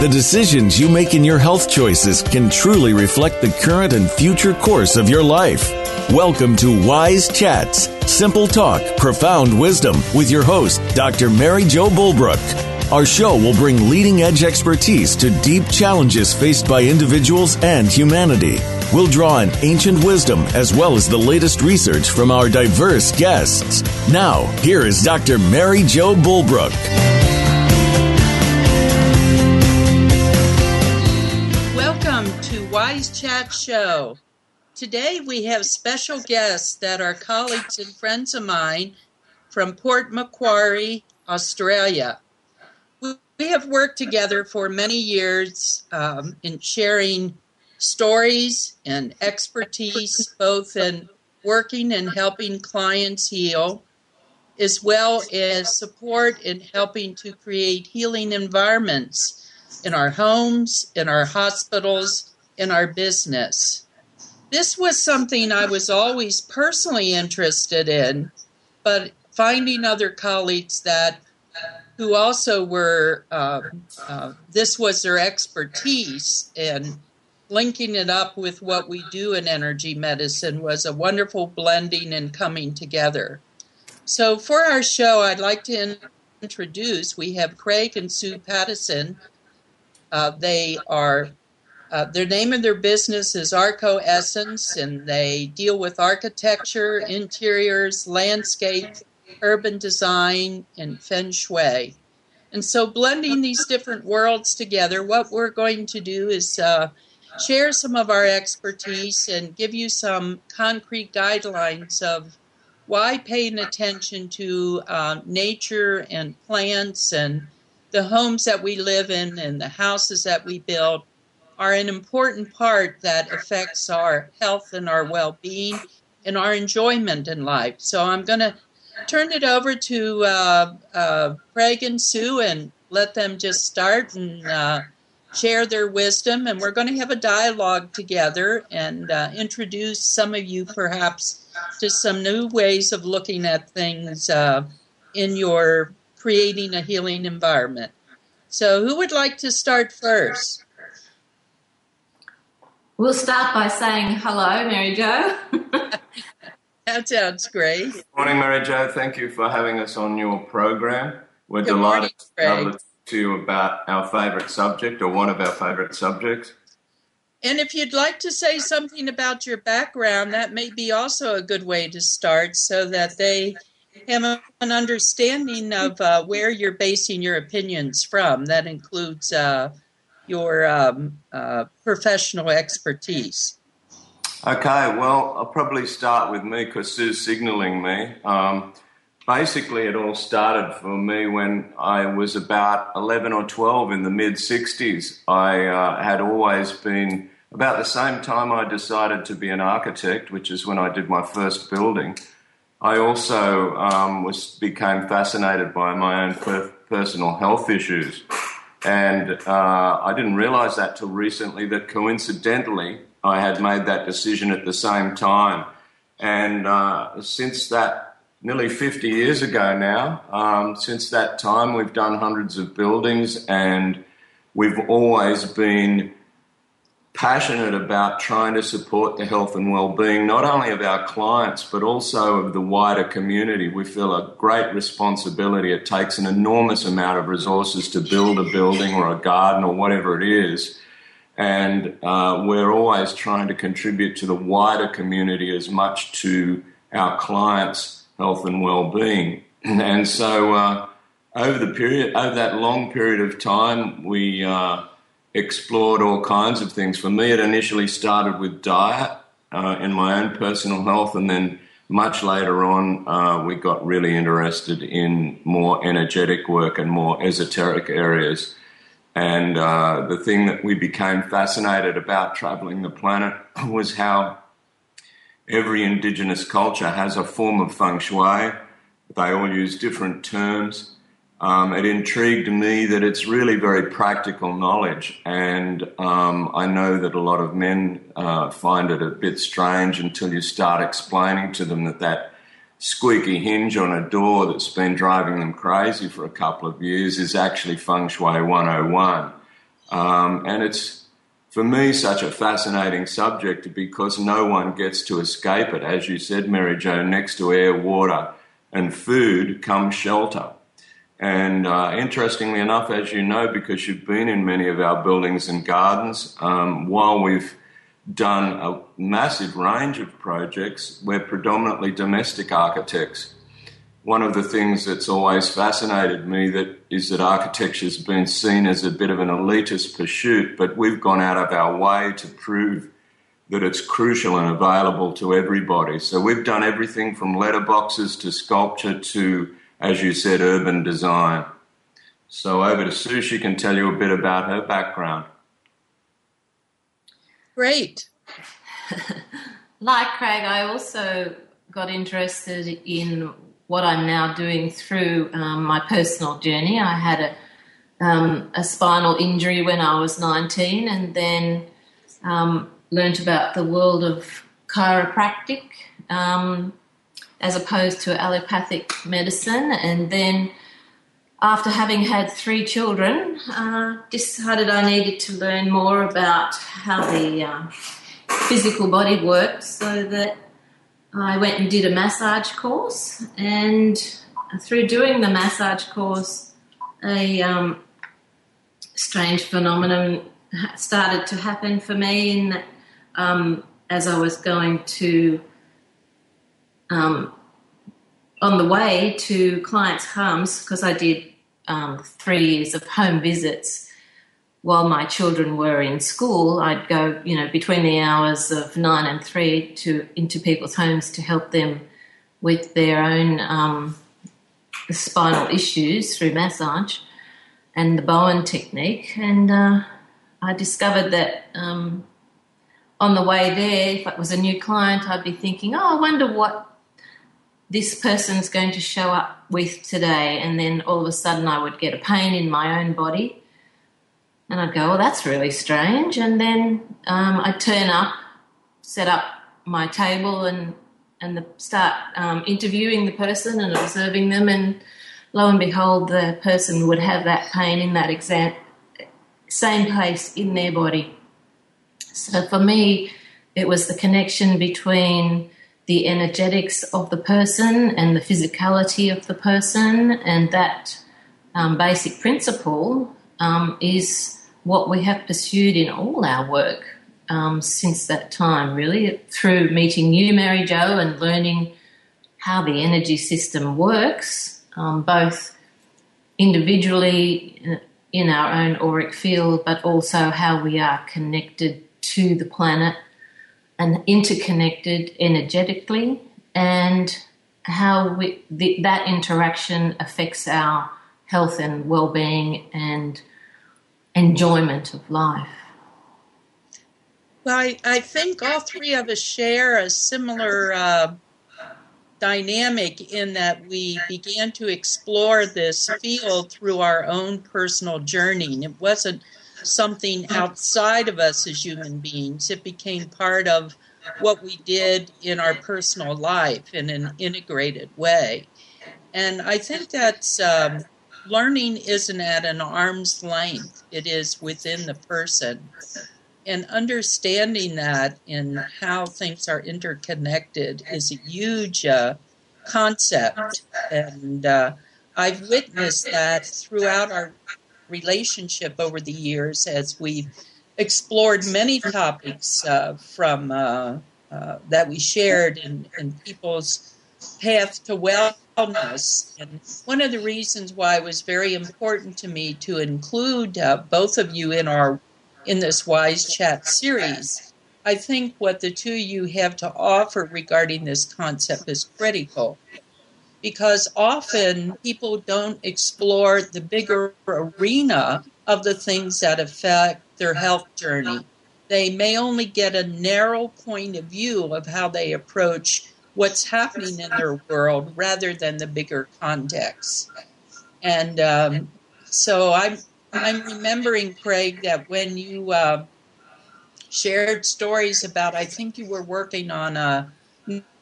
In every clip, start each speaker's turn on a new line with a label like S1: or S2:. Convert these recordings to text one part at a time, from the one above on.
S1: The decisions you make in your health choices can truly reflect the current and future course of your life. Welcome to Wise Chats, simple talk, profound wisdom with your host, Dr. Mary Jo Bulbrook. Our show will bring leading edge expertise to deep challenges faced by individuals and humanity. We'll draw on ancient wisdom as well as the latest research from our diverse guests. Now, here is Dr. Mary Jo Bulbrook.
S2: Wise Chat Show. Today we have special guests that are colleagues and friends of mine from Port Macquarie, Australia. We have worked together for many years um, in sharing stories and expertise, both in working and helping clients heal, as well as support in helping to create healing environments in our homes, in our hospitals, in our business. This was something I was always personally interested in, but finding other colleagues that who also were uh, uh, this was their expertise and linking it up with what we do in energy medicine was a wonderful blending and coming together. So for our show, I'd like to introduce we have Craig and Sue Pattison. Uh, they are uh, their name of their business is Arco Essence, and they deal with architecture, interiors, landscape, urban design, and feng shui. And so, blending these different worlds together, what we're going to do is uh, share some of our expertise and give you some concrete guidelines of why paying attention to uh, nature and plants and the homes that we live in and the houses that we build are an important part that affects our health and our well being and our enjoyment in life. So I'm going to turn it over to uh, uh, Craig and Sue and let them just start and uh, share their wisdom. And we're going to have a dialogue together and uh, introduce some of you perhaps to some new ways of looking at things uh, in your creating a healing environment. So, who would like to start first?
S3: We'll start by saying hello, Mary Jo.
S2: that sounds great.
S4: Good morning, Mary Jo. Thank you for having us on your program. We're
S2: Good
S4: delighted
S2: morning,
S4: to talk to you about our favourite subject or one of our favourite subjects.
S2: And if you'd like to say something about your background, that may be also a good way to start so that they have an understanding of uh, where you're basing your opinions from. That includes uh, your um, uh, professional expertise.
S4: Okay, well, I'll probably start with me because Sue's signalling me. Um, basically, it all started for me when I was about 11 or 12 in the mid 60s. I uh, had always been, about the same time I decided to be an architect, which is when I did my first building. I also um, was became fascinated by my own per- personal health issues. And uh, I didn't realize that till recently that coincidentally I had made that decision at the same time. And uh, since that, nearly 50 years ago now, um, since that time, we've done hundreds of buildings and we've always been passionate about trying to support the health and well-being not only of our clients but also of the wider community. We feel a great responsibility. It takes an enormous amount of resources to build a building or a garden or whatever it is. And uh, we're always trying to contribute to the wider community as much to our clients health and well-being. And so uh, over the period over that long period of time we uh, explored all kinds of things. For me, it initially started with diet uh, and my own personal health, and then much later on, uh, we got really interested in more energetic work and more esoteric areas. And uh, the thing that we became fascinated about traveling the planet was how every indigenous culture has a form of feng shui. They all use different terms um, it intrigued me that it's really very practical knowledge, and um, I know that a lot of men uh, find it a bit strange until you start explaining to them that that squeaky hinge on a door that's been driving them crazy for a couple of years is actually Feng Shui 101. Um, and it's, for me, such a fascinating subject because no one gets to escape it. As you said, Mary Jo, next to air, water, and food comes shelter. And uh, interestingly enough, as you know, because you've been in many of our buildings and gardens, um, while we've done a massive range of projects, we're predominantly domestic architects. One of the things that's always fascinated me that is that architecture's been seen as a bit of an elitist pursuit, but we've gone out of our way to prove that it's crucial and available to everybody. So we've done everything from letterboxes to sculpture to as you said, urban design. So over to Sue, she can tell you a bit about her background.
S2: Great.
S3: like Craig, I also got interested in what I'm now doing through um, my personal journey. I had a um, a spinal injury when I was 19, and then um, learned about the world of chiropractic. Um, as opposed to allopathic medicine. And then, after having had three children, uh, decided I needed to learn more about how the uh, physical body works so that I went and did a massage course. And through doing the massage course, a um, strange phenomenon started to happen for me in that um, as I was going to um, on the way to clients' homes, because I did um, three years of home visits while my children were in school, I'd go, you know, between the hours of nine and three to into people's homes to help them with their own um, spinal issues through massage and the Bowen technique. And uh, I discovered that um, on the way there, if it was a new client, I'd be thinking, oh, I wonder what this person's going to show up with today. And then all of a sudden I would get a pain in my own body. And I'd go, well, that's really strange. And then um, I'd turn up, set up my table, and and the, start um, interviewing the person and observing them. And lo and behold, the person would have that pain in that exact same place in their body. So for me, it was the connection between the energetics of the person and the physicality of the person, and that um, basic principle um, is what we have pursued in all our work um, since that time, really, through meeting you, Mary Jo, and learning how the energy system works, um, both individually uh, in our own auric field, but also how we are connected to the planet and interconnected energetically, and how we, the, that interaction affects our health and well-being and enjoyment of life.
S2: Well, I, I think all three of us share a similar uh, dynamic in that we began to explore this field through our own personal journey. It wasn't something outside of us as human beings. It became part of what we did in our personal life in an integrated way. And I think that um, learning isn't at an arm's length, it is within the person. And understanding that in how things are interconnected is a huge uh, concept. And uh, I've witnessed that throughout our relationship over the years as we've explored many topics uh, from uh, uh, that we shared in, in people's path to wellness. And one of the reasons why it was very important to me to include uh, both of you in our in this Wise Chat series, I think what the two of you have to offer regarding this concept is critical because often people don't explore the bigger arena of the things that affect their health journey. They may only get a narrow point of view of how they approach what's happening in their world rather than the bigger context. And um, so I'm I'm remembering Craig that when you uh, shared stories about, I think you were working on a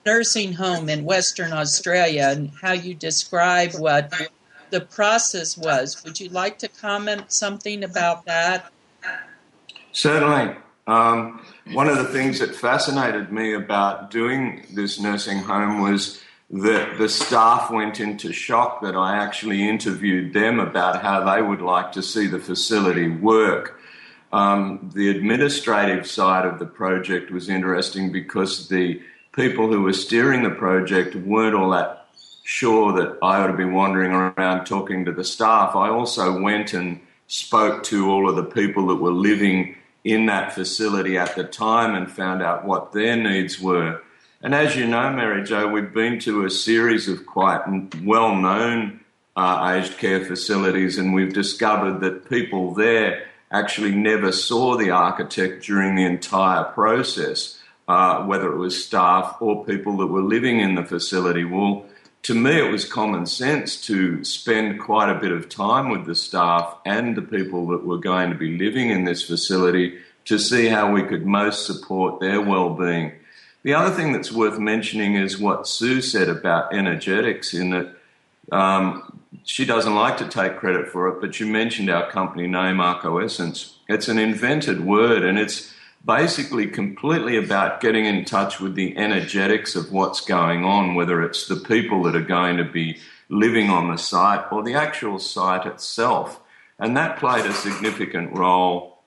S2: nursing home in Western Australia and how you describe what the process was. Would you like to comment something about that?
S4: Certainly. Um, one of the things that fascinated me about doing this nursing home was that the staff went into shock that I actually interviewed them about how they would like to see the facility work. Um, the administrative side of the project was interesting because the people who were steering the project weren't all that sure that I ought to be wandering around talking to the staff. I also went and spoke to all of the people that were living in that facility at the time and found out what their needs were. And as you know, Mary Jo, we've been to a series of quite well known uh, aged care facilities, and we've discovered that people there actually never saw the architect during the entire process, uh, whether it was staff or people that were living in the facility. Well, to me, it was common sense to spend quite a bit of time with the staff and the people that were going to be living in this facility to see how we could most support their well-being. The other thing that's worth mentioning is what Sue said about energetics, in that um, she doesn't like to take credit for it, but you mentioned our company name, Arco Essence. It's an invented word, and it's basically completely about getting in touch with the energetics of what's going on, whether it's the people that are going to be living on the site or the actual site itself. And that played a significant role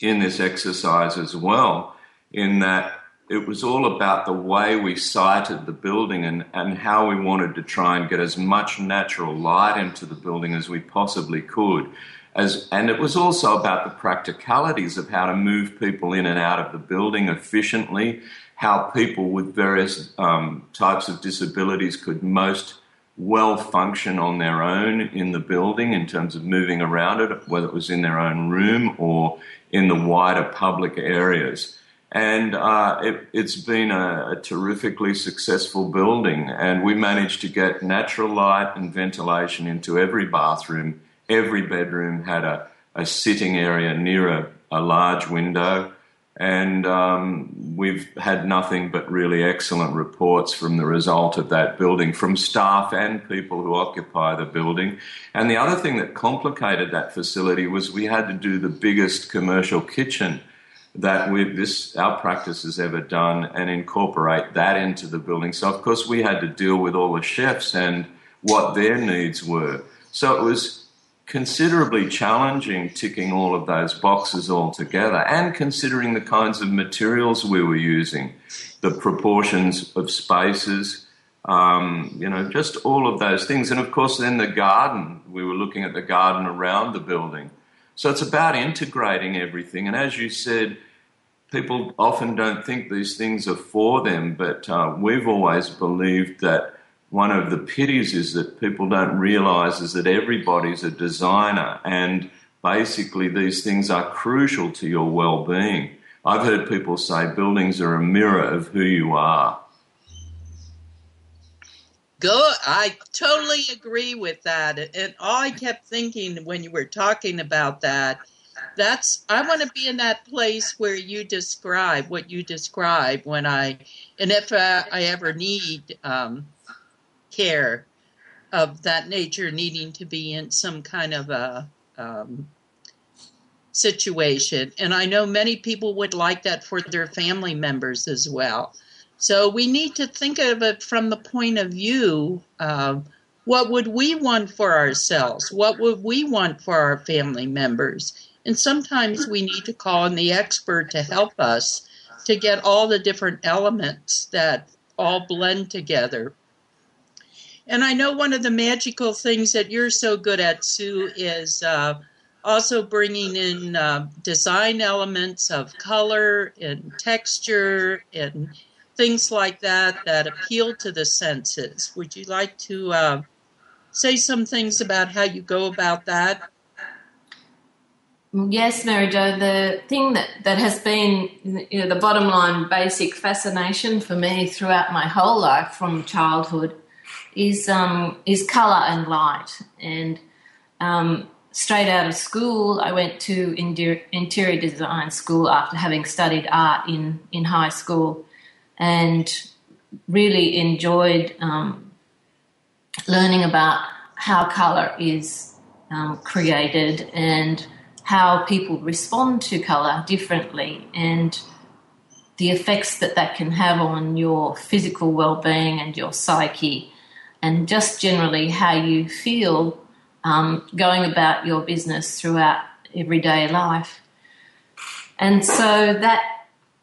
S4: in this exercise as well, in that it was all about the way we sited the building and, and how we wanted to try and get as much natural light into the building as we possibly could. As, and it was also about the practicalities of how to move people in and out of the building efficiently, how people with various um, types of disabilities could most well function on their own in the building in terms of moving around it, whether it was in their own room or in the wider public areas. And uh, it, has been a, a, terrifically successful building, and we managed to get natural light and ventilation into every bathroom. Every bedroom had a, a sitting area near a, a large window, and um, we've had nothing but really excellent reports from the result of that building from staff and people who occupy the building. And the other thing that complicated that facility was we had to do the biggest commercial kitchen that we this our practice has ever done and incorporate that into the building. So of course we had to deal with all the chefs and what their needs were. So it was considerably challenging ticking all of those boxes all together and considering the kinds of materials we were using, the proportions of spaces, um, you know, just all of those things. And of course, then the garden, we were looking at the garden around the building. So it's about integrating everything. And as you said, people often don't think these things are for them, but uh, we've always believed that one of the pities is that people don't realize is that everybody's a designer and basically these things are crucial to your well-being. I've heard people say buildings are a mirror of who you are.
S2: Go, I totally agree with that. And all I kept thinking when you were talking about that, that's I want to be in that place where you describe what you describe when I, and if uh, I ever need um, care of that nature needing to be in some kind of a um, situation. And I know many people would like that for their family members as well. So we need to think of it from the point of view of what would we want for ourselves? What would we want for our family members? And sometimes we need to call in the expert to help us to get all the different elements that all blend together and I know one of the magical things that you're so good at, Sue, is uh, also bringing in uh, design elements of color and texture and things like that that appeal to the senses. Would you like to uh, say some things about how you go about that?
S3: Yes, Mary Jo. The thing that, that has been you know, the bottom line basic fascination for me throughout my whole life from childhood is um, is color and light. And um, straight out of school, I went to interior design school after having studied art in in high school, and really enjoyed um, learning about how color is um, created and how people respond to color differently and the effects that that can have on your physical well-being and your psyche and just generally how you feel um, going about your business throughout everyday life. And so that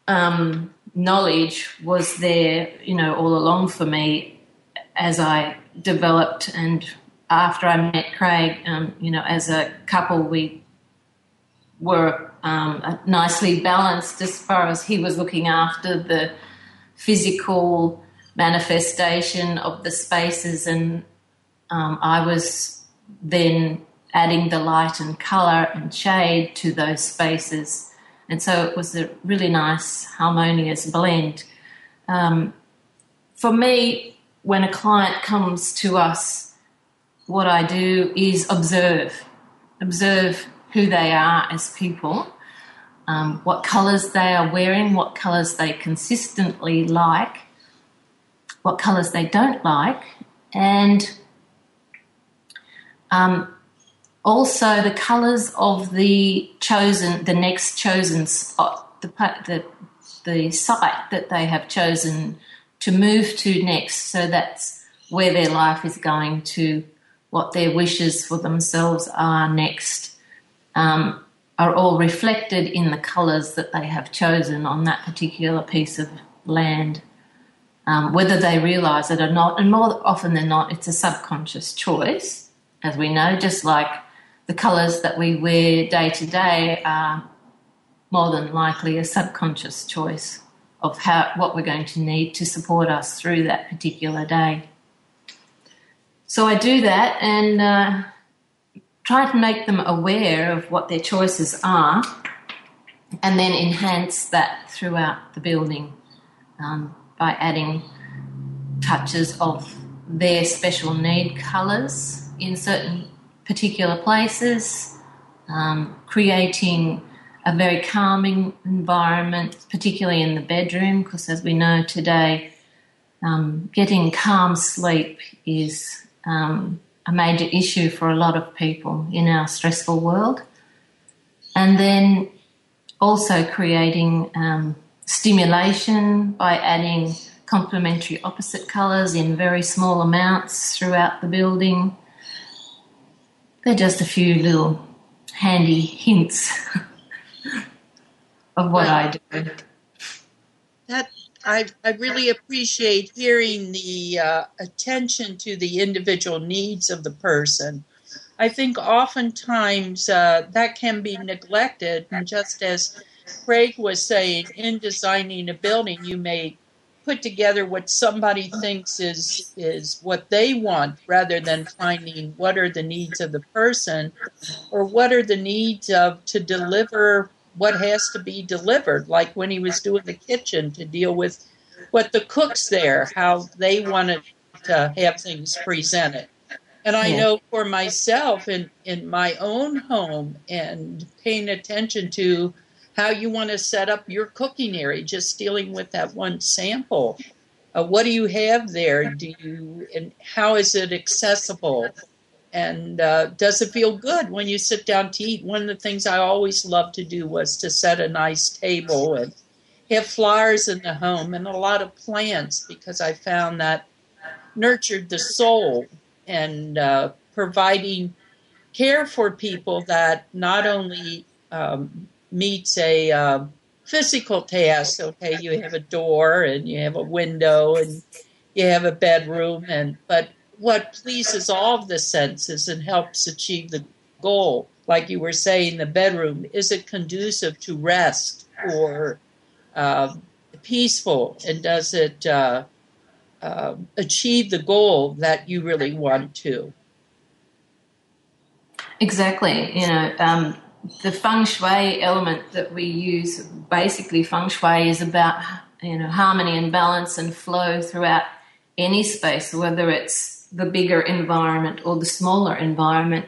S3: um, knowledge was there you know all along for me as i developed and after i met craig um, you know as a couple we were um, nicely balanced as far as he was looking after the physical manifestation of the spaces, and um, I was then adding the light and color and shade to those spaces. And so it was a really nice, harmonious blend. Um, for me, when a client comes to us, what I do is observe. Observe who they are as people, um, what colours they are wearing, what colours they consistently like, what colours they don't like, and um, also the colours of the chosen, the next chosen spot, the, the the site that they have chosen to move to next. So that's where their life is going to, what their wishes for themselves are next um, are all reflected in the colours that they have chosen on that particular piece of land, um, whether they realise it or not. And more often than not, it's a subconscious choice, as we know, just like the colours that we wear day to day are more than likely a subconscious choice of how what we're going to need to support us through that particular day. So I do that, and uh, try to make them aware of what their choices are and then enhance that throughout the building um, by adding touches of their special need colours in certain particular places, um, creating a very calming environment, particularly in the bedroom, because as we know today, um, getting calm sleep is um, a major issue for a lot of people in our stressful world. And then also creating um, stimulation by adding complementary opposite colours in very small amounts throughout the building. They're just a few little handy hints of what well, I do.
S2: That I, I really appreciate hearing the uh, attention to the individual needs of the person. I think oftentimes uh, that can be neglected, and just as Craig was saying, in designing a building, you may put together what somebody thinks is is what they want rather than finding what are the needs of the person or what are the needs of to deliver what has to be delivered, like when he was doing the kitchen to deal with what the cooks there, how they wanted to have things presented. And I know for myself in, in my own home and paying attention to how you want to set up your cooking area, just dealing with that one sample. Uh, what do you have there? Do you and how is it accessible? and uh, does it feel good when you sit down to eat? One of the things I always loved to do was to set a nice table and have flowers in the home and a lot of plants because I found that nurtured the soul and uh, providing care for people that not only um, meets a uh, physical task. Okay, you have a door and you have a window and you have a bedroom, and but what pleases all of the senses and helps achieve the goal. Like you were saying, the bedroom is it conducive to rest or uh, peaceful, and does it uh, uh, achieve the goal that you really want to?
S3: Exactly. You know, um, the feng shui element that we use, basically, feng shui is about you know harmony and balance and flow throughout any space, whether it's the bigger environment or the smaller environment.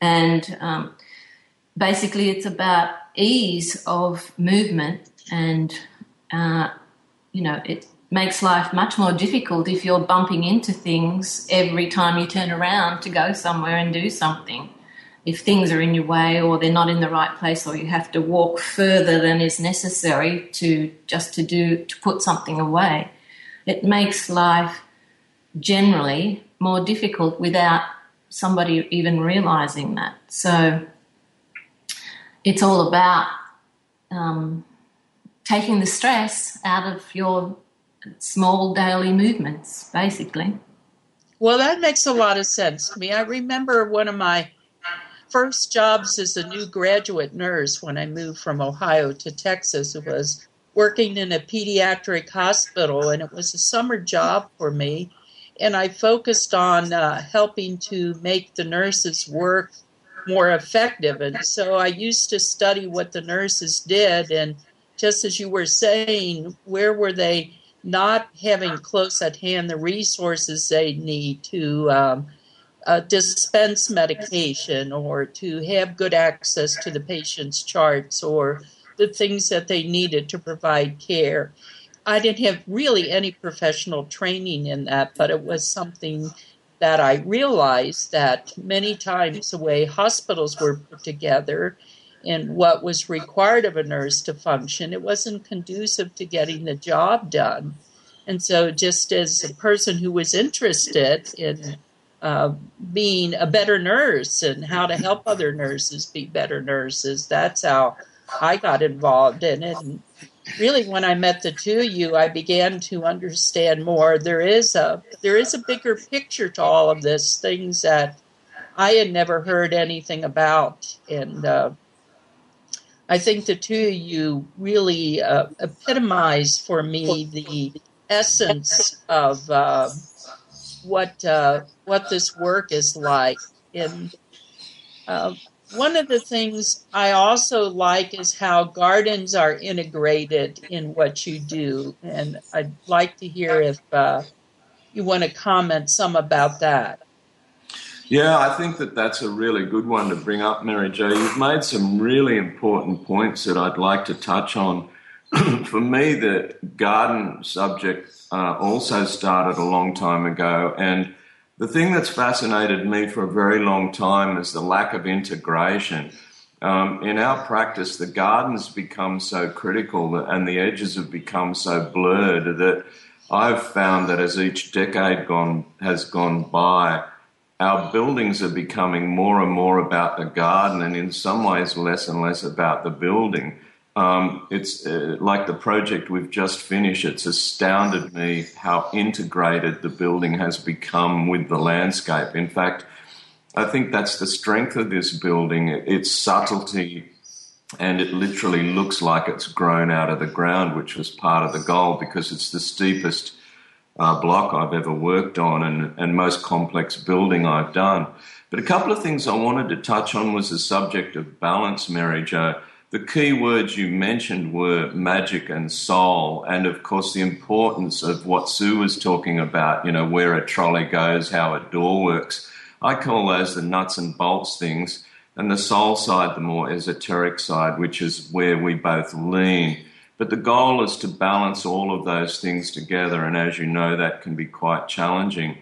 S3: And um, basically, it's about ease of movement, and uh, you know, it makes life much more difficult if you're bumping into things every time you turn around to go somewhere and do something. If things are in your way or they're not in the right place or you have to walk further than is necessary to just to do to put something away it makes life generally more difficult without somebody even realizing that. So it's all about um, taking the stress out of your small daily movements basically.
S2: Well that makes a lot of sense. To me i remember one of my first jobs as a new graduate nurse when I moved from Ohio to Texas was working in a pediatric hospital, and it was a summer job for me. And I focused on uh, helping to make the nurses' work more effective. And so I used to study what the nurses did. And just as you were saying, where were they not having close at hand the resources they need to um, uh, dispense medication or to have good access to the patient's charts or the things that they needed to provide care. I didn't have really any professional training in that, but it was something that I realized that many times the way hospitals were put together and what was required of a nurse to function, it wasn't conducive to getting the job done. And so, just as a person who was interested in uh, being a better nurse and how to help other nurses be better nurses. That's how I got involved in it. And really, when I met the two of you, I began to understand more. There is a there is a bigger picture to all of this. Things that I had never heard anything about, and uh, I think the two of you really uh, epitomize for me the essence of uh, what uh, what this work is like. And uh, one of the things I also like is how gardens are integrated in what you do, and I'd like to hear if uh, you want to comment some about that.
S4: Yeah, I think that that's a really good one to bring up, Mary Jo. You've made some really important points that I'd like to touch on. For me, the garden subject uh, also started a long time ago. And the thing that's fascinated me for a very long time is the lack of integration. Um, in our practice, the gardens become so critical and the edges have become so blurred that I've found that as each decade gone has gone by, our buildings are becoming more and more about the garden, and in some ways less and less about the building. Um, it's uh, like the project we've just finished. It's astounded me how integrated the building has become with the landscape. In fact, I think that's the strength of this building its subtlety, and it literally looks like it's grown out of the ground, which was part of the goal because it's the steepest uh, block I've ever worked on and, and most complex building I've done. But a couple of things I wanted to touch on was the subject of balance, Mary Jo the key words you mentioned were magic and soul, and of course, the importance of what Sue was talking about, you know, where a trolley goes, how a door works. I call those the nuts and bolts things, and the soul side, the more esoteric side, which is where we both lean. But the goal is to balance all of those things together, and as you know, that can be quite challenging.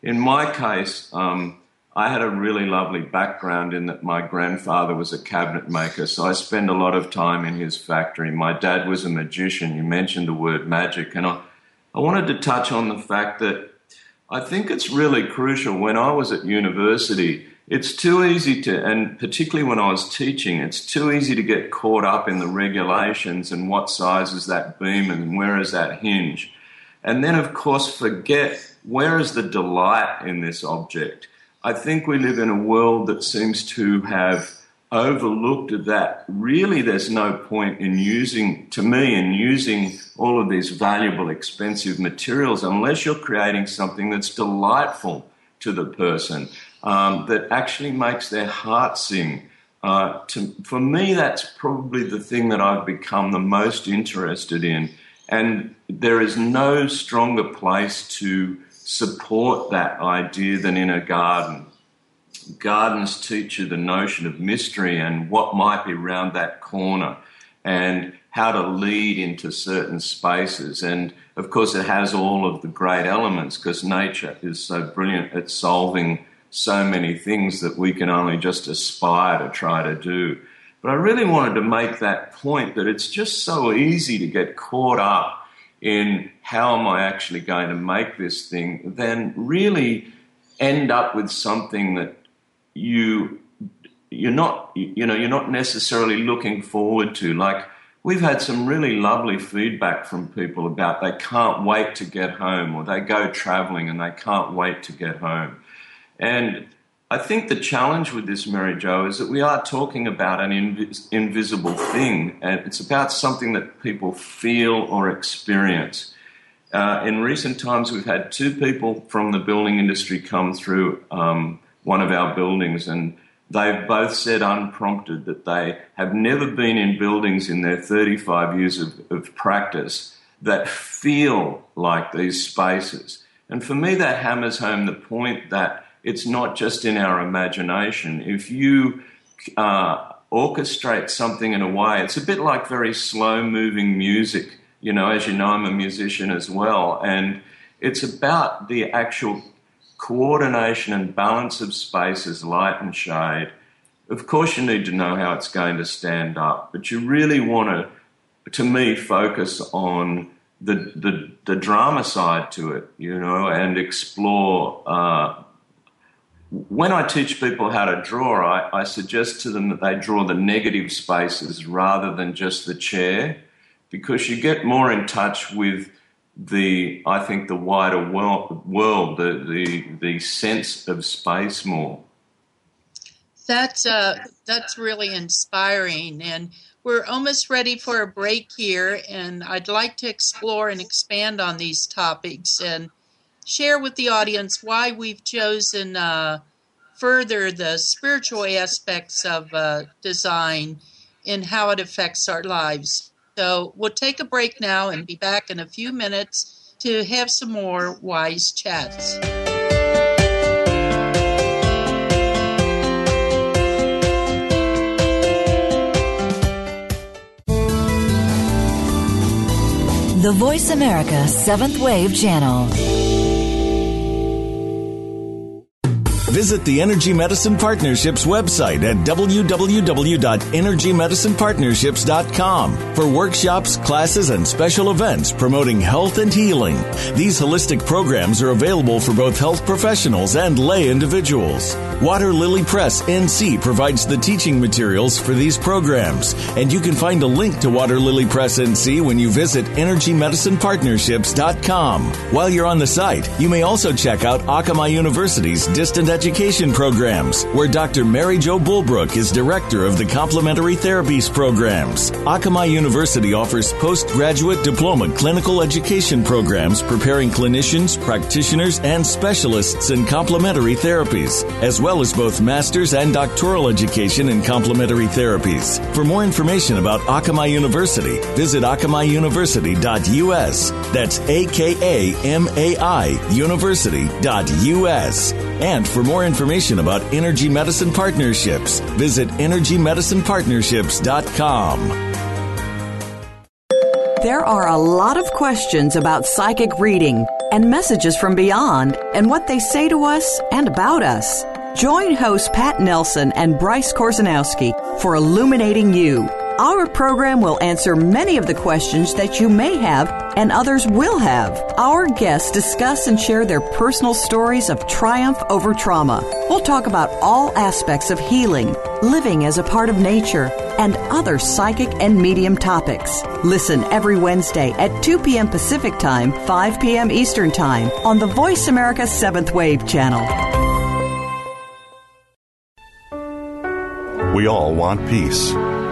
S4: In my case, um, I had a really lovely background in that my grandfather was a cabinet maker, so I spent a lot of time in his factory. My dad was a magician. You mentioned the word magic, and I, I wanted to touch on the fact that I think it's really crucial. When I was at university, it's too easy to, and particularly when I was teaching, it's too easy to get caught up in the regulations and what size is that beam and where is that hinge. And then, of course, forget where is the delight in this object I think we live in a world that seems to have overlooked that really there's no point in using, to me, in using all of these valuable, expensive materials unless you're creating something that's delightful to the person, um, that actually makes their heart sing. Uh, to, for me, that's probably the thing that I've become the most interested in. And there is no stronger place to support that idea than in a garden. Gardens teach you the notion of mystery and what might be around that corner and how to lead into certain spaces. And of course, it has all of the great elements because nature is so brilliant at solving so many things that we can only just aspire to try to do. But I really wanted to make that point that it's just so easy to get caught up in how am I actually going to make this thing then really end up with something that you you're not you know you're not necessarily looking forward to. Like we've had some really lovely feedback from people about they can't wait to get home or they go traveling and they can't wait to get home. And I think the challenge with this, Mary Jo, is that we are talking about an invis- invisible thing, and it's about something that people feel or experience. Uh, in recent times, we've had two people from the building industry come through um, one of our buildings, and they've both said unprompted that they have never been in buildings in their 35 years of, of practice that feel like these spaces. And for me, that hammers home the point that it's not just in our imagination. If you uh, orchestrate something in a way, it's a bit like very slow moving music. You know, as you know, I'm a musician as well. And it's about the actual coordination and balance of spaces, light and shade. Of course, you need to know how it's going to stand up, but you really want to, to me, focus on the, the, the drama side to it, you know, and explore uh, when I teach people how to draw, I, I, suggest to them that they draw the negative spaces rather than just the chair, because you get more in touch with the, I think, the wider world, world the, the, the sense of space more.
S2: That's uh, that's really inspiring, and we're almost ready for a break here. And I'd like to explore and expand on these topics and share with the audience why we've chosen uh, further the spiritual aspects of uh, design and how it affects our lives. So we'll take a break now and be back in a few minutes to have some more wise chats.
S5: The Voice America Seventh Wave Channel.
S1: Visit the Energy Medicine Partnerships website at www.energymedicinepartnerships.com for workshops, classes, and special events promoting health and healing. These holistic programs are available for both health professionals and lay individuals. Water Lily Press NC provides the teaching materials for these programs, and you can find a link to Water Lily Press NC when you visit EnergyMedicinePartnerships.com. While you're on the site, you may also check out Akamai University's distant education programs, where Dr. Mary Jo Bulbrook is director of the Complementary Therapies programs. Akamai University offers postgraduate diploma clinical education programs preparing clinicians, practitioners, and specialists in complementary therapies, as well as both master's and doctoral education in complementary therapies. For more information about Akamai University, visit akamaiuniversity.us. That's A K A M A I University.us. And for more information about Energy Medicine Partnerships, visit EnergyMedicinePartnerships.com.
S6: There are a lot of questions about psychic reading and messages from beyond and what they say to us and about us. Join hosts Pat Nelson and Bryce Korzanowski for Illuminating You. Our program will answer many of the questions that you may have and others will have. Our guests discuss and share their personal stories of triumph over trauma. We'll talk about all aspects of healing, living as a part of nature, and other psychic and medium topics. Listen every Wednesday at 2 p.m. Pacific Time, 5 p.m. Eastern Time on the Voice America 7th Wave channel.
S7: We all want peace.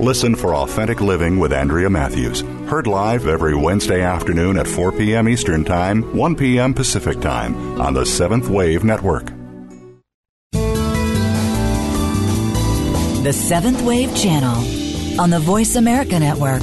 S7: Listen for Authentic Living with Andrea Matthews. Heard live every Wednesday afternoon at 4 p.m. Eastern Time, 1 p.m. Pacific Time on the Seventh Wave Network.
S5: The Seventh Wave Channel on the Voice America Network.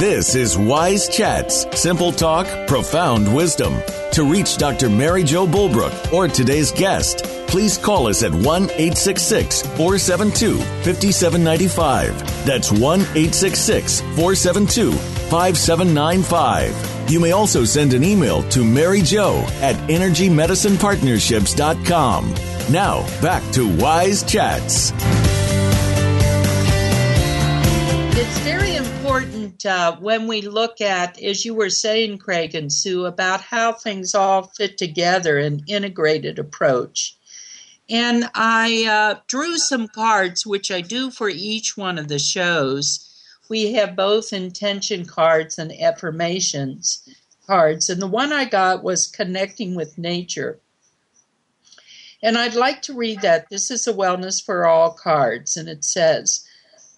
S1: This is Wise Chats, simple talk, profound wisdom. To reach Dr. Mary Jo Bulbrook or today's guest, please call us at 1 866 472 5795. That's 1 866 472 5795. You may also send an email to Mary Jo at EnergyMedicinePartnerships.com. Now, back to Wise Chats.
S2: It's very important uh, when we look at, as you were saying, Craig and Sue, about how things all fit together, an integrated approach. And I uh, drew some cards, which I do for each one of the shows. We have both intention cards and affirmations cards. And the one I got was connecting with nature. And I'd like to read that. This is a Wellness for All cards. And it says,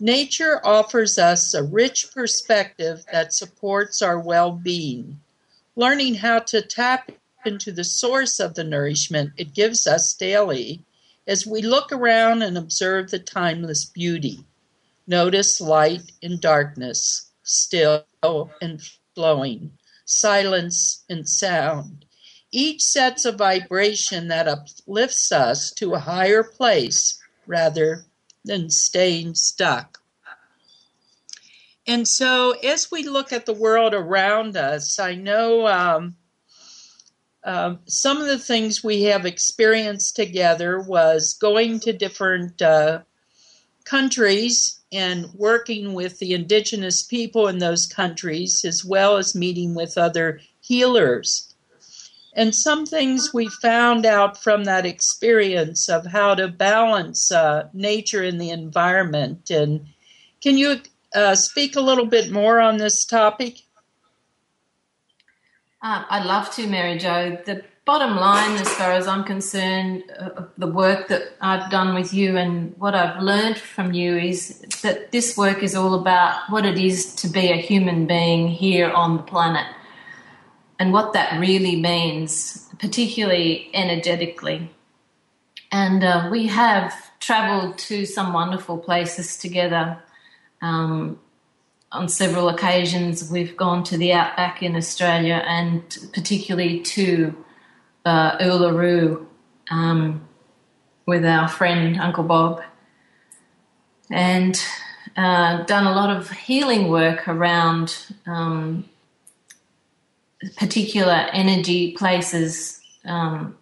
S2: Nature offers us a rich perspective that supports our well being. Learning how to tap into the source of the nourishment it gives us daily as we look around and observe the timeless beauty. Notice light and darkness, still and flowing, silence and sound. Each sets a vibration that uplifts us to a higher place rather than staying stuck. And so, as we look at the world around us, I know um, uh, some of the things we have experienced together was going to different uh, countries and working with the indigenous people in those countries, as well as meeting with other healers. And some things we found out from that experience of how to balance uh, nature and the environment. And can you uh, speak a little bit more on this topic?
S3: Uh, I'd love to, Mary Jo. The bottom line, as far as I'm concerned, uh, the work that I've done with you and what I've learned from you is that this work is all about what it is to be a human being here on the planet and what that really means, particularly energetically. And uh, we have traveled to some wonderful places together. Um, on several occasions, we've gone to the outback in Australia and particularly to uh, Uluru um, with our friend Uncle Bob and uh, done a lot of healing work around um, particular energy places, um,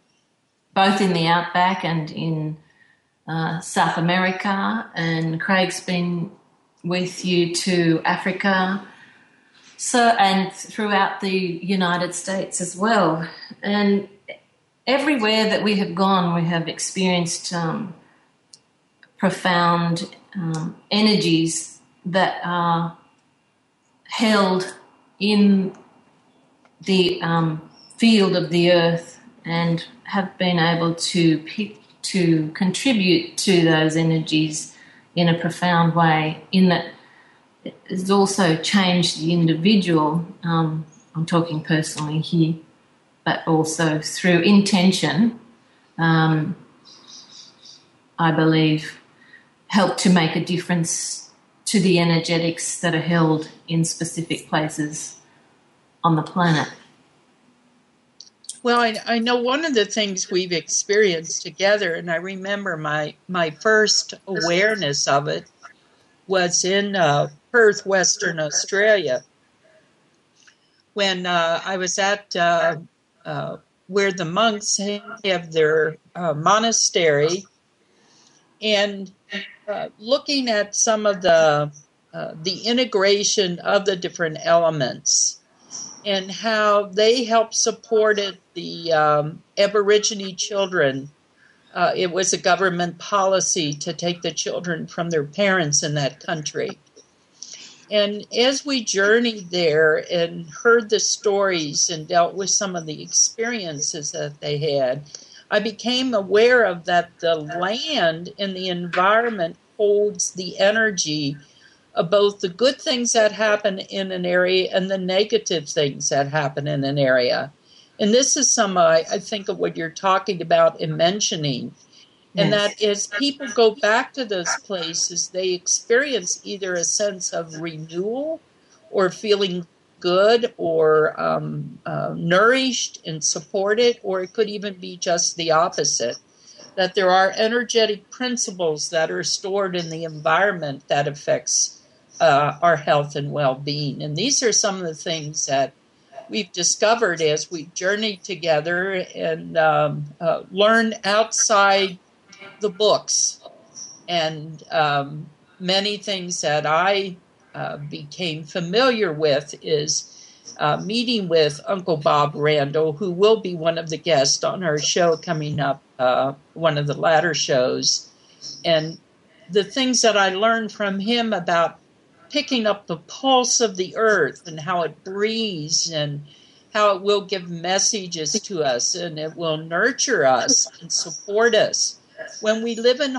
S3: both in the outback and in uh, South America. And Craig's been with you to Africa, so and throughout the United States as well. And everywhere that we have gone, we have experienced um, profound um, energies that are held in the um, field of the earth and have been able to to contribute to those energies in a profound way. In that, it's also changed the individual. Um, I'm talking personally here but also through intention, um, I believe, help to make a difference to the energetics that are held in specific places on the planet.
S2: Well, I, I, know one of the things we've experienced together, and I remember my, my first awareness of it was in uh, Perth, Western Australia, when uh, I was at uh, uh, where the monks have their uh, monastery, and uh, looking at some of the the integration of the different elements and how they helped supported the um, Aborigine children. Uh, it was a government policy to take the children from their parents in that country. And as we journeyed there and heard the stories and dealt with some of the experiences that they had, I became aware of that the land and the environment holds the energy of both the good things that happen in an area and the negative things that happen in an area. And this is some, I, I think, of what you're talking about and mentioning and that as people go back to those places, they experience either a sense of renewal or feeling good or um, uh, nourished and supported, or it could even be just the opposite. That there are energetic principles that are stored in the environment that affects uh, our health and well-being, and these are some of the things that we've discovered as we've journeyed together and um, uh, learned outside the books, and um, many things that I uh, became familiar with is uh, meeting with Uncle Bob Randall, who will be one of the guests on our show coming up, uh, one of the latter shows. And the things that I learned from him about picking up the pulse of the earth and how it breathes and how it will give messages to us and it will nurture us and support us. When we live in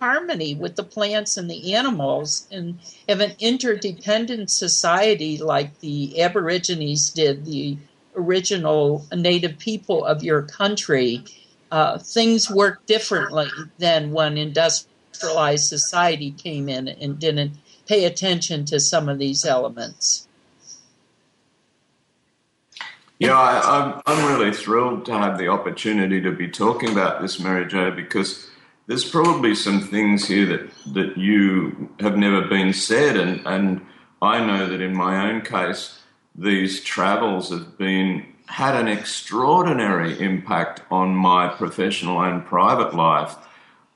S2: harmony with the plants and the animals and have an interdependent society like the Aborigines did, the original native people of your country, uh, things work differently than when industrialized society came in and didn't pay attention to some of these elements.
S4: Yeah, I, am really thrilled to have the opportunity to be talking about this, Mary Jo, because there's probably some things here that, that you have never been said, and, and I know that in my own case, these travels have been had an extraordinary impact on my professional and private life.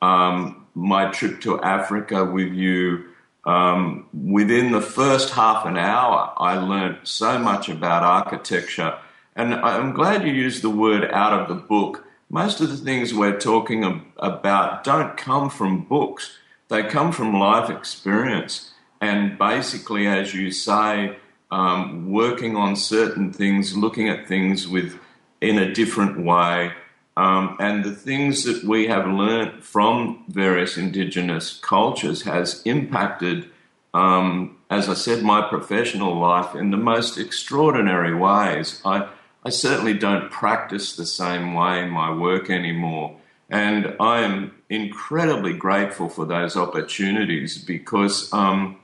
S4: Um, my trip to Africa with you, um, within the first half an hour, I learned so much about architecture. And I'm glad you used the word out of the book most of the things we're talking about don't come from books, they come from life experience. And basically, as you say, um, working on certain things, looking at things with in a different way, um, and the things that we have learnt from various indigenous cultures has impacted, um, as I said, my professional life in the most extraordinary ways. I, I certainly don't practice the same way in my work anymore. And I am incredibly grateful for those opportunities because um,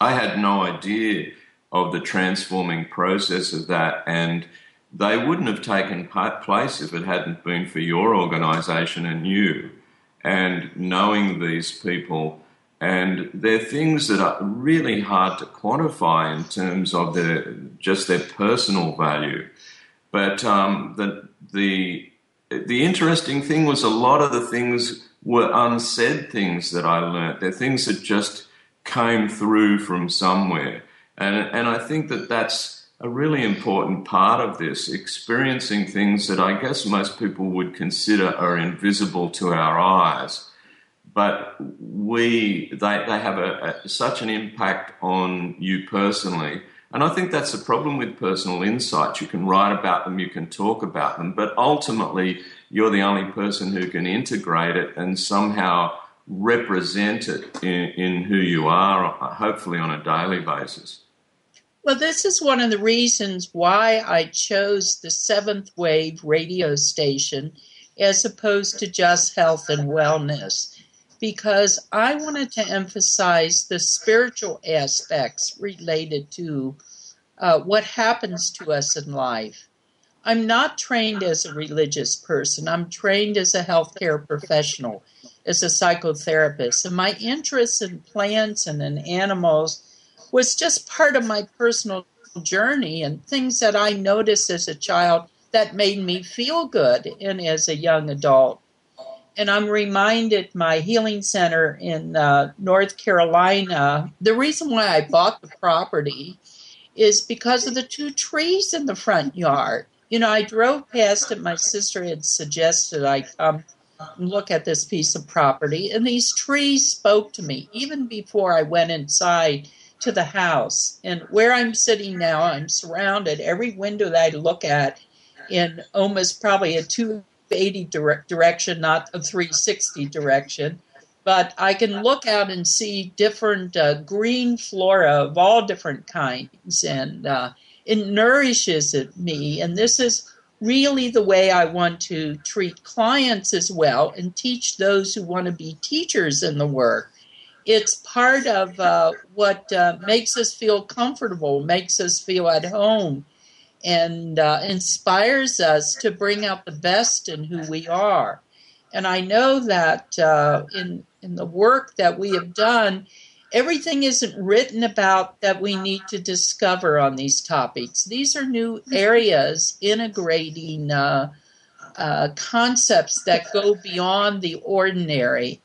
S4: I had no idea of the transforming process of that. And they wouldn't have taken place if it hadn't been for your organization and you. And knowing these people, and they're things that are really hard to quantify in terms of their just their personal value. But um, the the the interesting thing was a lot of the things were unsaid things that I learnt. They're things that just came through from somewhere, and and I think that that's a really important part of this experiencing things that I guess most people would consider are invisible to our eyes, but we they they have a, a, such an impact on you personally and I think that's the problem with personal insights. You can write about them, you can talk about them, but ultimately you're the only person who can integrate it and somehow represent it in, in who you are, hopefully on a daily basis.
S2: Well, this is one of the reasons why I chose the seventh wave radio station as opposed to just health and wellness, because I wanted to emphasize the spiritual aspects related to uh, what happens to us in life. I'm not trained as a religious person. I'm trained as a healthcare professional, as a psychotherapist. And my interests in plants and in animals was just part of my personal journey and things that I noticed as a child that made me feel good and as a young adult. And I'm reminded my healing center in uh, North Carolina, the reason why I bought the property is because of the two trees in the front yard. You know, I drove past it. My sister had suggested I come and look at this piece of property, and these trees spoke to me even before I went inside to the house. And where I'm sitting now, I'm surrounded. Every window that I look at in almost probably a 280 direct direction, not a 360 direction, but I can look out and see different uh, green flora of all different kinds, and uh, it nourishes me. And this is really the way I want to treat clients as well and teach those who want to be teachers in the work it's part of uh, what uh, makes us feel comfortable, makes us feel at home, and uh, inspires us to bring out the best in who we are. And I know that uh, in in the work that we have done, everything isn't written about that we need to discover on these topics. These are new areas integrating uh, uh, concepts that go beyond the ordinary.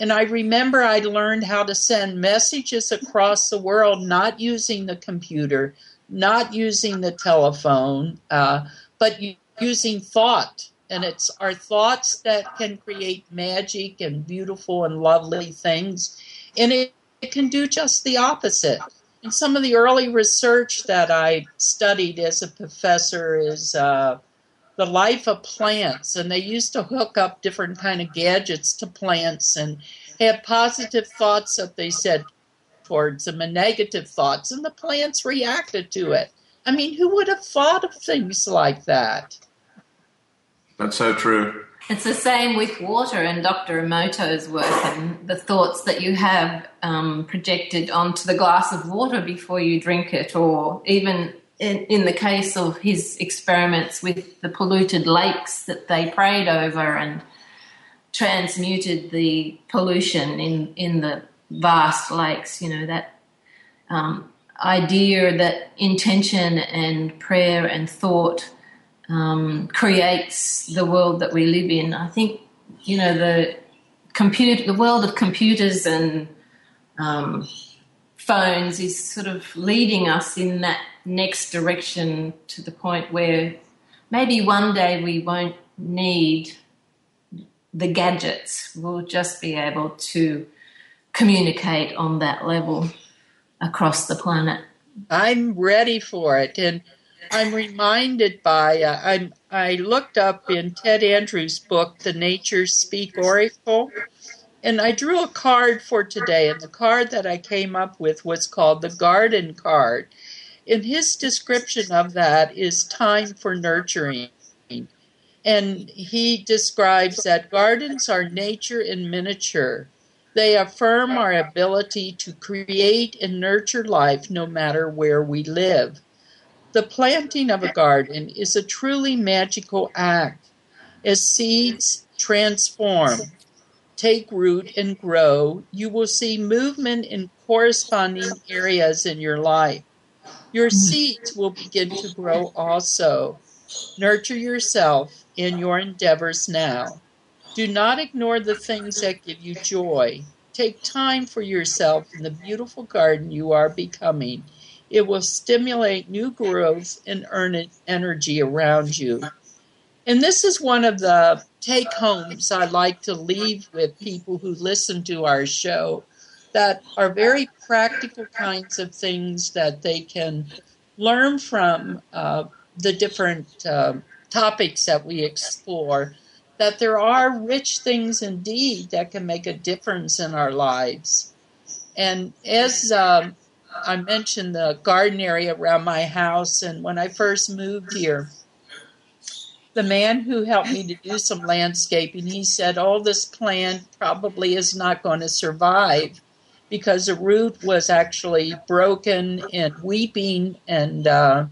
S2: And I remember I learned how to send messages across the world, not using the computer, not using the telephone, uh, but using thought. And it's our thoughts that can create magic and beautiful and lovely things. And it, it can do just the opposite. And some of the early research that I studied as a professor is uh, the life of plants and they used to hook up different kind of gadgets to plants and have positive thoughts that they said towards them and negative thoughts and the plants reacted to it i mean who would have thought of things like that
S4: that's so true
S3: it's the same with water and Dr. Emoto's work and the thoughts that you have um, projected onto the glass of water before you drink it, or even in, in, the case of his experiments with the polluted lakes that they prayed over and transmuted the pollution in, in the vast lakes, you know, that um, idea that intention and prayer and thought um, creates the world that we live in. I think, you know, the computer, the world of computers and um, phones is sort of leading us in that next direction to the point where maybe one day we won't need the gadgets. We'll just be able to communicate on that level across the planet.
S2: I'm ready for it. And I'm reminded by, uh, i I looked up in Ted Andrews' book, The Nature Speak Oracle, and I drew a card for today. And the card that I came up with was called the Garden Card. And his description of that is time for nurturing. And he describes that gardens are nature in miniature. They affirm our ability to create and nurture life no matter where we live. The planting of a garden is a truly magical act as seeds transform, take root, and grow. You will see movement in corresponding areas in your life. Your seeds will begin to grow also. Nurture yourself in your endeavors now. Do not ignore the things that give you joy. Take time for yourself in the beautiful garden you are becoming. It will stimulate new growth and earn energy around you. And this is one of the take homes I like to leave with people who listen to our show that are very practical kinds of things that they can learn from uh, the different uh, topics that we explore. That there are rich things indeed that can make a difference in our lives. And as um, I mentioned the garden area around my house, and when I first moved here, the man who helped me to do some landscaping, he said, "Oh, this plant probably is not going to survive because the root was actually broken and weeping and uh,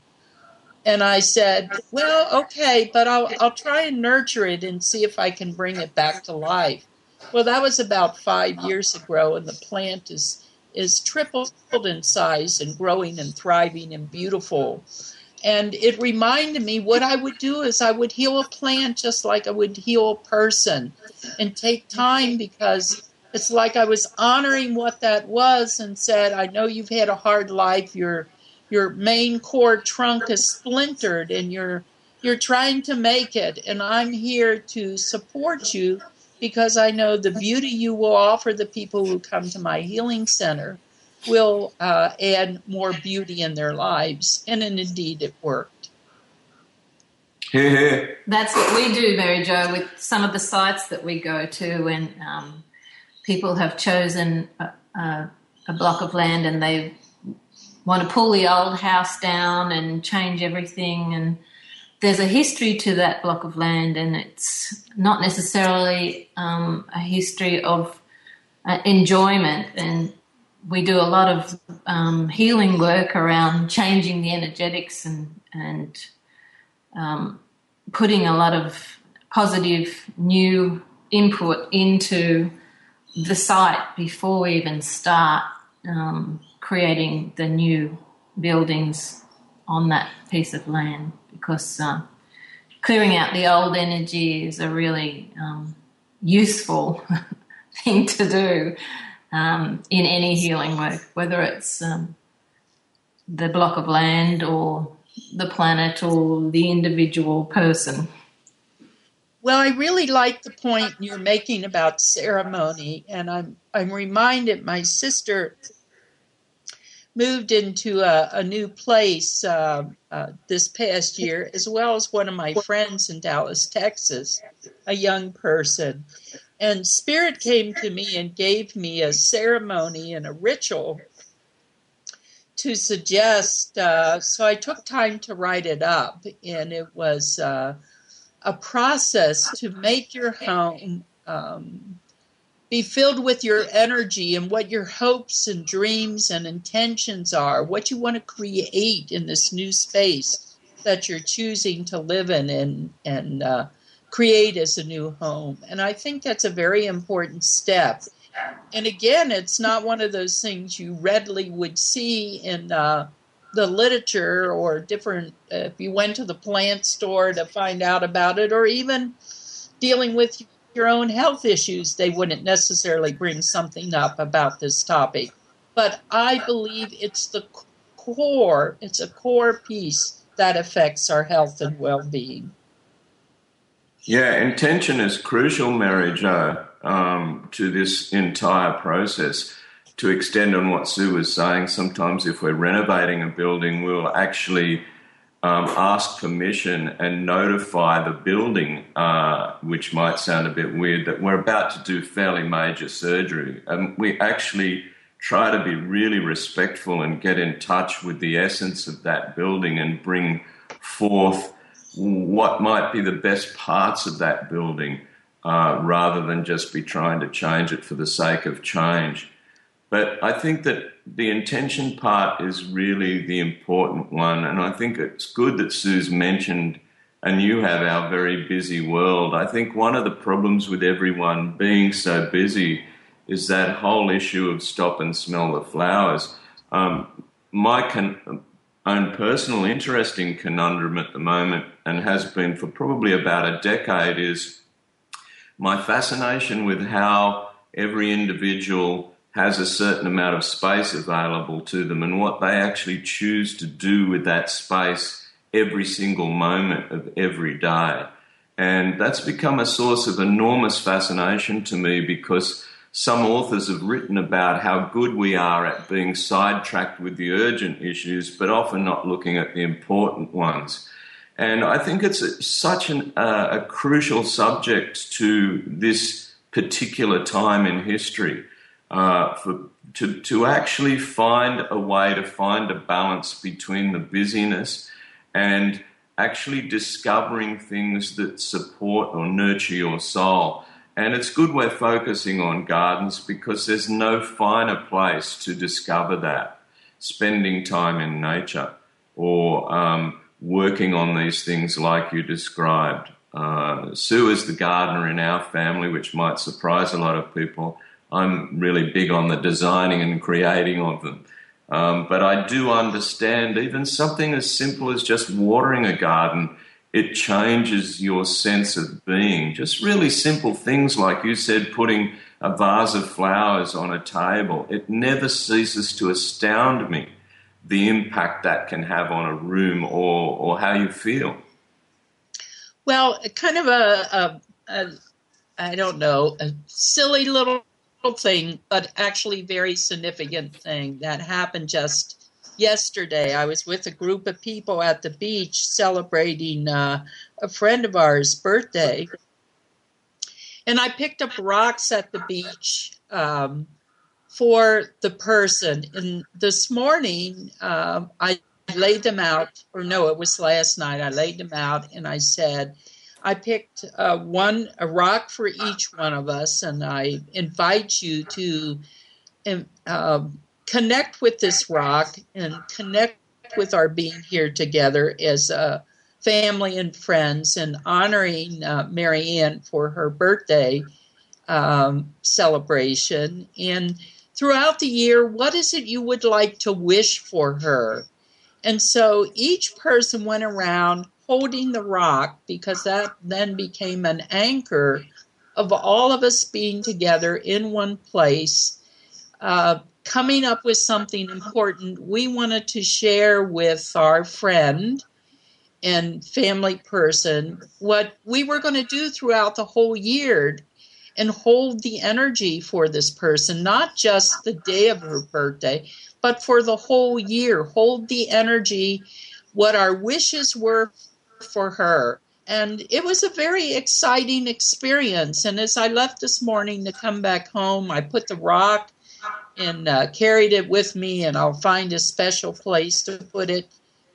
S2: and I said, "Well, okay, but I'll I'll try and nurture it and see if I can bring it back to life." Well, that was about five years ago, and the plant is is tripled in size and growing and thriving and beautiful. And it reminded me what I would do is I would heal a plant just like I would heal a person, and take time because it's like I was honoring what that was and said, I know you've had a hard life. Your your main core trunk is splintered and you're you're trying to make it and I'm here to support you because I know the beauty you will offer the people who come to my healing center will uh, add more beauty in their lives. And, and indeed, it worked.
S3: That's what we do, Mary Jo, with some of the sites that we go to. And um, people have chosen a, a, a block of land and they want to pull the old house down and change everything and there's a history to that block of land and it's not necessarily um, a history of uh, enjoyment. And we do a lot of um, healing work around changing the energetics and and um, putting a lot of positive new input into the site before we even start um, creating the new buildings on that piece of land because uh, clearing out the old energy is a really um, useful thing to do um, in any healing work, whether it's um, the block of land or the planet or the individual person.
S2: Well, I really like the point you're making about ceremony, and I'm I'm reminded my sister moved into a, a new place uh, uh, this past year, as well as one of my friends in Dallas, Texas, a young person. And Spirit came to me and gave me a ceremony and a ritual to suggest. Uh, so I took time to write it up, and it was uh, a process to make your home um, be filled with your energy and what your hopes and dreams and intentions are, what you want to create in this new space that you're choosing to live in and, and uh, create as a new home. And I think that's a very important step. And again, it's not one of those things you readily would see in uh, the literature or different, uh, if you went to the plant store to find out about it, or even dealing with your own health issues, they wouldn't necessarily bring something up about this topic. But I believe it's the core, it's a core piece that affects our health and well being.
S4: Yeah, intention is crucial, Mary Jo, um, to this entire process. To extend on what Sue was saying, sometimes if we're renovating a building, we'll actually um, ask permission and notify the building, uh, which might sound a bit weird, that we're about to do fairly major surgery. And we actually try to be really respectful and get in touch with the essence of that building and bring forth what might be the best parts of that building uh, rather than just be trying to change it for the sake of change. But I think that the intention part is really the important one. And I think it's good that Sue's mentioned, and you have our very busy world. I think one of the problems with everyone being so busy is that whole issue of stop and smell the flowers. Um, my con- own personal interesting conundrum at the moment, and has been for probably about a decade, is my fascination with how every individual has a certain amount of space available to them and what they actually choose to do with that space every single moment of every day. And that's become a source of enormous fascination to me because some authors have written about how good we are at being sidetracked with the urgent issues, but often not looking at the important ones. And I think it's such an, uh, a crucial subject to this particular time in history uh, for, to, to actually find a way to find a balance between the busyness and actually discovering things that support or nurture your soul. And it's good we're focusing on gardens because there's no finer place to discover that. Spending time in nature or um, working on these things like you described. Uh, Sue is the gardener in our family, which might surprise a lot of people. I'm really big on the designing and creating of them. Um, but I do understand even something as simple as just watering a garden, it changes your sense of being. Just really simple things like you said, putting a vase of flowers on a table. It never ceases to astound me the impact that can have on a room or, or how you feel.
S2: Well, kind of a, a, a I don't know, a silly little thing, but actually very significant thing that happened just yesterday. I was with a group of people at the beach celebrating uh, a friend of ours' birthday, and I picked up rocks at the beach um, for the person. And this morning, um, I laid them out, or no, it was last night. I laid them out, and I said. I picked uh, one a rock for each one of us, and I invite you to um, uh, connect with this rock and connect with our being here together as a family and friends, and honoring uh, Marianne for her birthday um, celebration. And throughout the year, what is it you would like to wish for her? And so each person went around holding the rock because that then became an anchor of all of us being together in one place, uh, coming up with something important we wanted to share with our friend and family person what we were going to do throughout the whole year and hold the energy for this person, not just the day of her birthday, but for the whole year. Hold the energy, what our wishes were for her. And it was a very exciting experience. And as I left this morning to come back home, I put the rock and uh, carried it with me, and I'll find a special place to put it.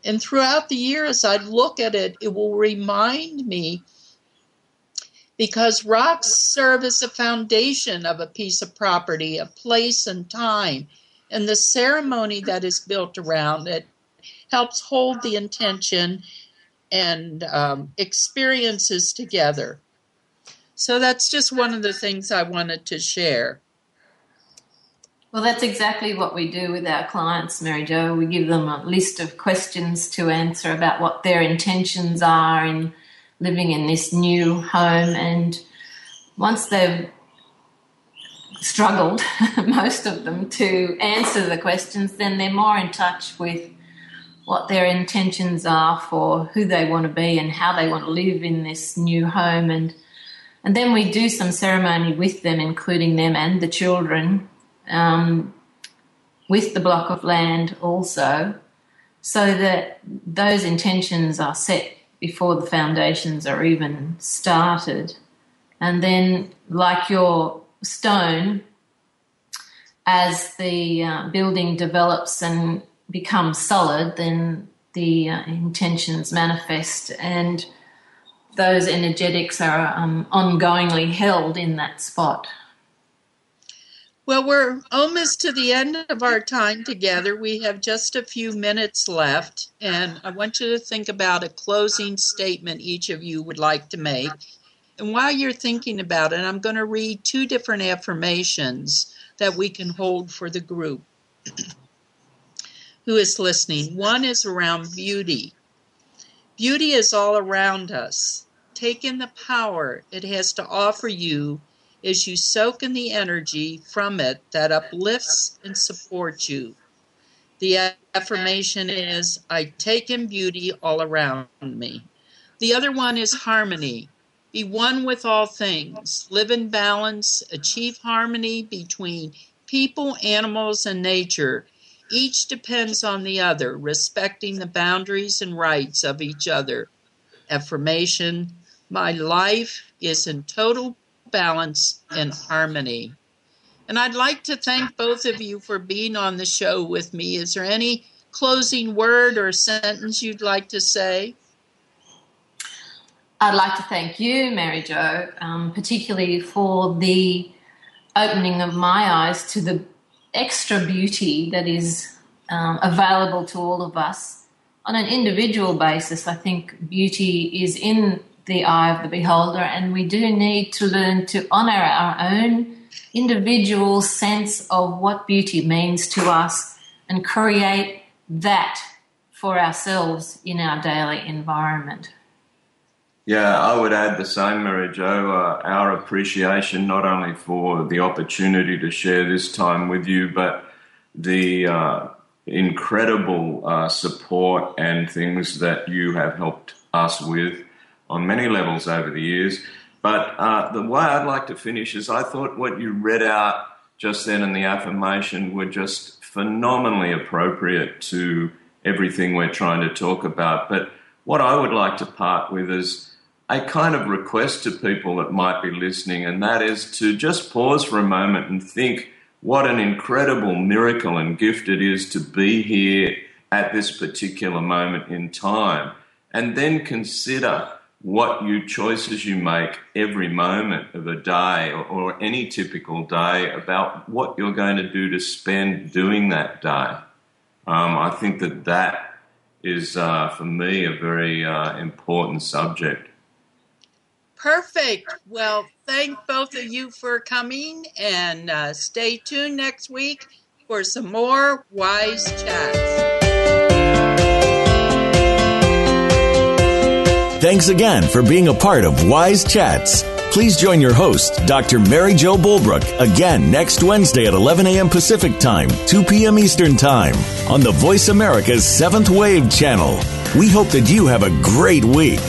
S2: And throughout the year, as I look at it, it will remind me because rocks serve as a foundation of a piece of property, a place and time. And the ceremony that is built around it helps hold the intention and um, experiences together. So that's just one of the things I wanted to share.
S3: Well, that's exactly what we do with our clients, Mary Jo. We give them a list of questions to answer about what their intentions are in living in this new home. And once they've struggled, most of them, to answer the questions, then they're more in touch with what their intentions are for who they want to be and how they want to live in this new home and and then we do some ceremony with them including them and the children um, with the block of land also so that those intentions are set before the foundations are even started. And then, like your stone, as the uh, building develops and becomes solid, then the uh, intentions manifest, and those energetics are um, ongoingly held in that spot.
S2: Well, we're almost to the end of our time together. We have just a few minutes left, and I want you to think about a closing statement each of you would like to make. And while you're thinking about it, I'm going to read two different affirmations that we can hold for the group who is listening. One is around beauty. Beauty is all around us. Take in the power it has to offer you as you soak in the energy from it that uplifts and supports you. The affirmation is I take in beauty all around me. The other one is harmony. Be one with all things. Live in balance. Achieve harmony between people, animals, and nature. Each depends on the other, respecting the boundaries and rights of each other. Affirmation My life is in total balance, and harmony. And I'd like to thank both of you for being on the show with me. Is there any closing word or sentence you'd like to say?
S3: I'd like to thank you, Mary Jo, um, particularly for the opening of my eyes to the extra beauty that is um, available to all of us. On an individual basis, I think beauty is in the eye of the beholder, and we do need to learn to honor our own individual sense of what beauty means to us and create that for ourselves in our daily environment.
S4: Yeah, I would add the same, Mary Jo. Uh, our appreciation not only for the opportunity to share this time with you, but the uh, incredible uh, support and things that you have helped us with on many levels over the years. But uh, the way I'd like to finish is I thought what you read out just then in the affirmation were just phenomenally appropriate to everything we're trying to talk about. But what I would like to part with is a kind of request to people that might be listening, and that is to just pause for a moment and think what an incredible miracle and gift it is to be here at this particular moment in time, and then consider what you choices you make every moment of a day or, or, any typical day about what you're going to do to spend doing that day. Um, I think that that is, uh, for me, a very uh, important subject.
S2: Perfect. Well, thank both of you for coming and uh, stay tuned next week for some more wise chats.
S1: Thanks again for being a part of Wise Chats. Please join your host, Dr. Mary Jo Bulbrook, again next Wednesday at 11 a.m. Pacific Time, 2 p.m. Eastern Time on the Voice America's Seventh Wave channel. We hope that you have a great week.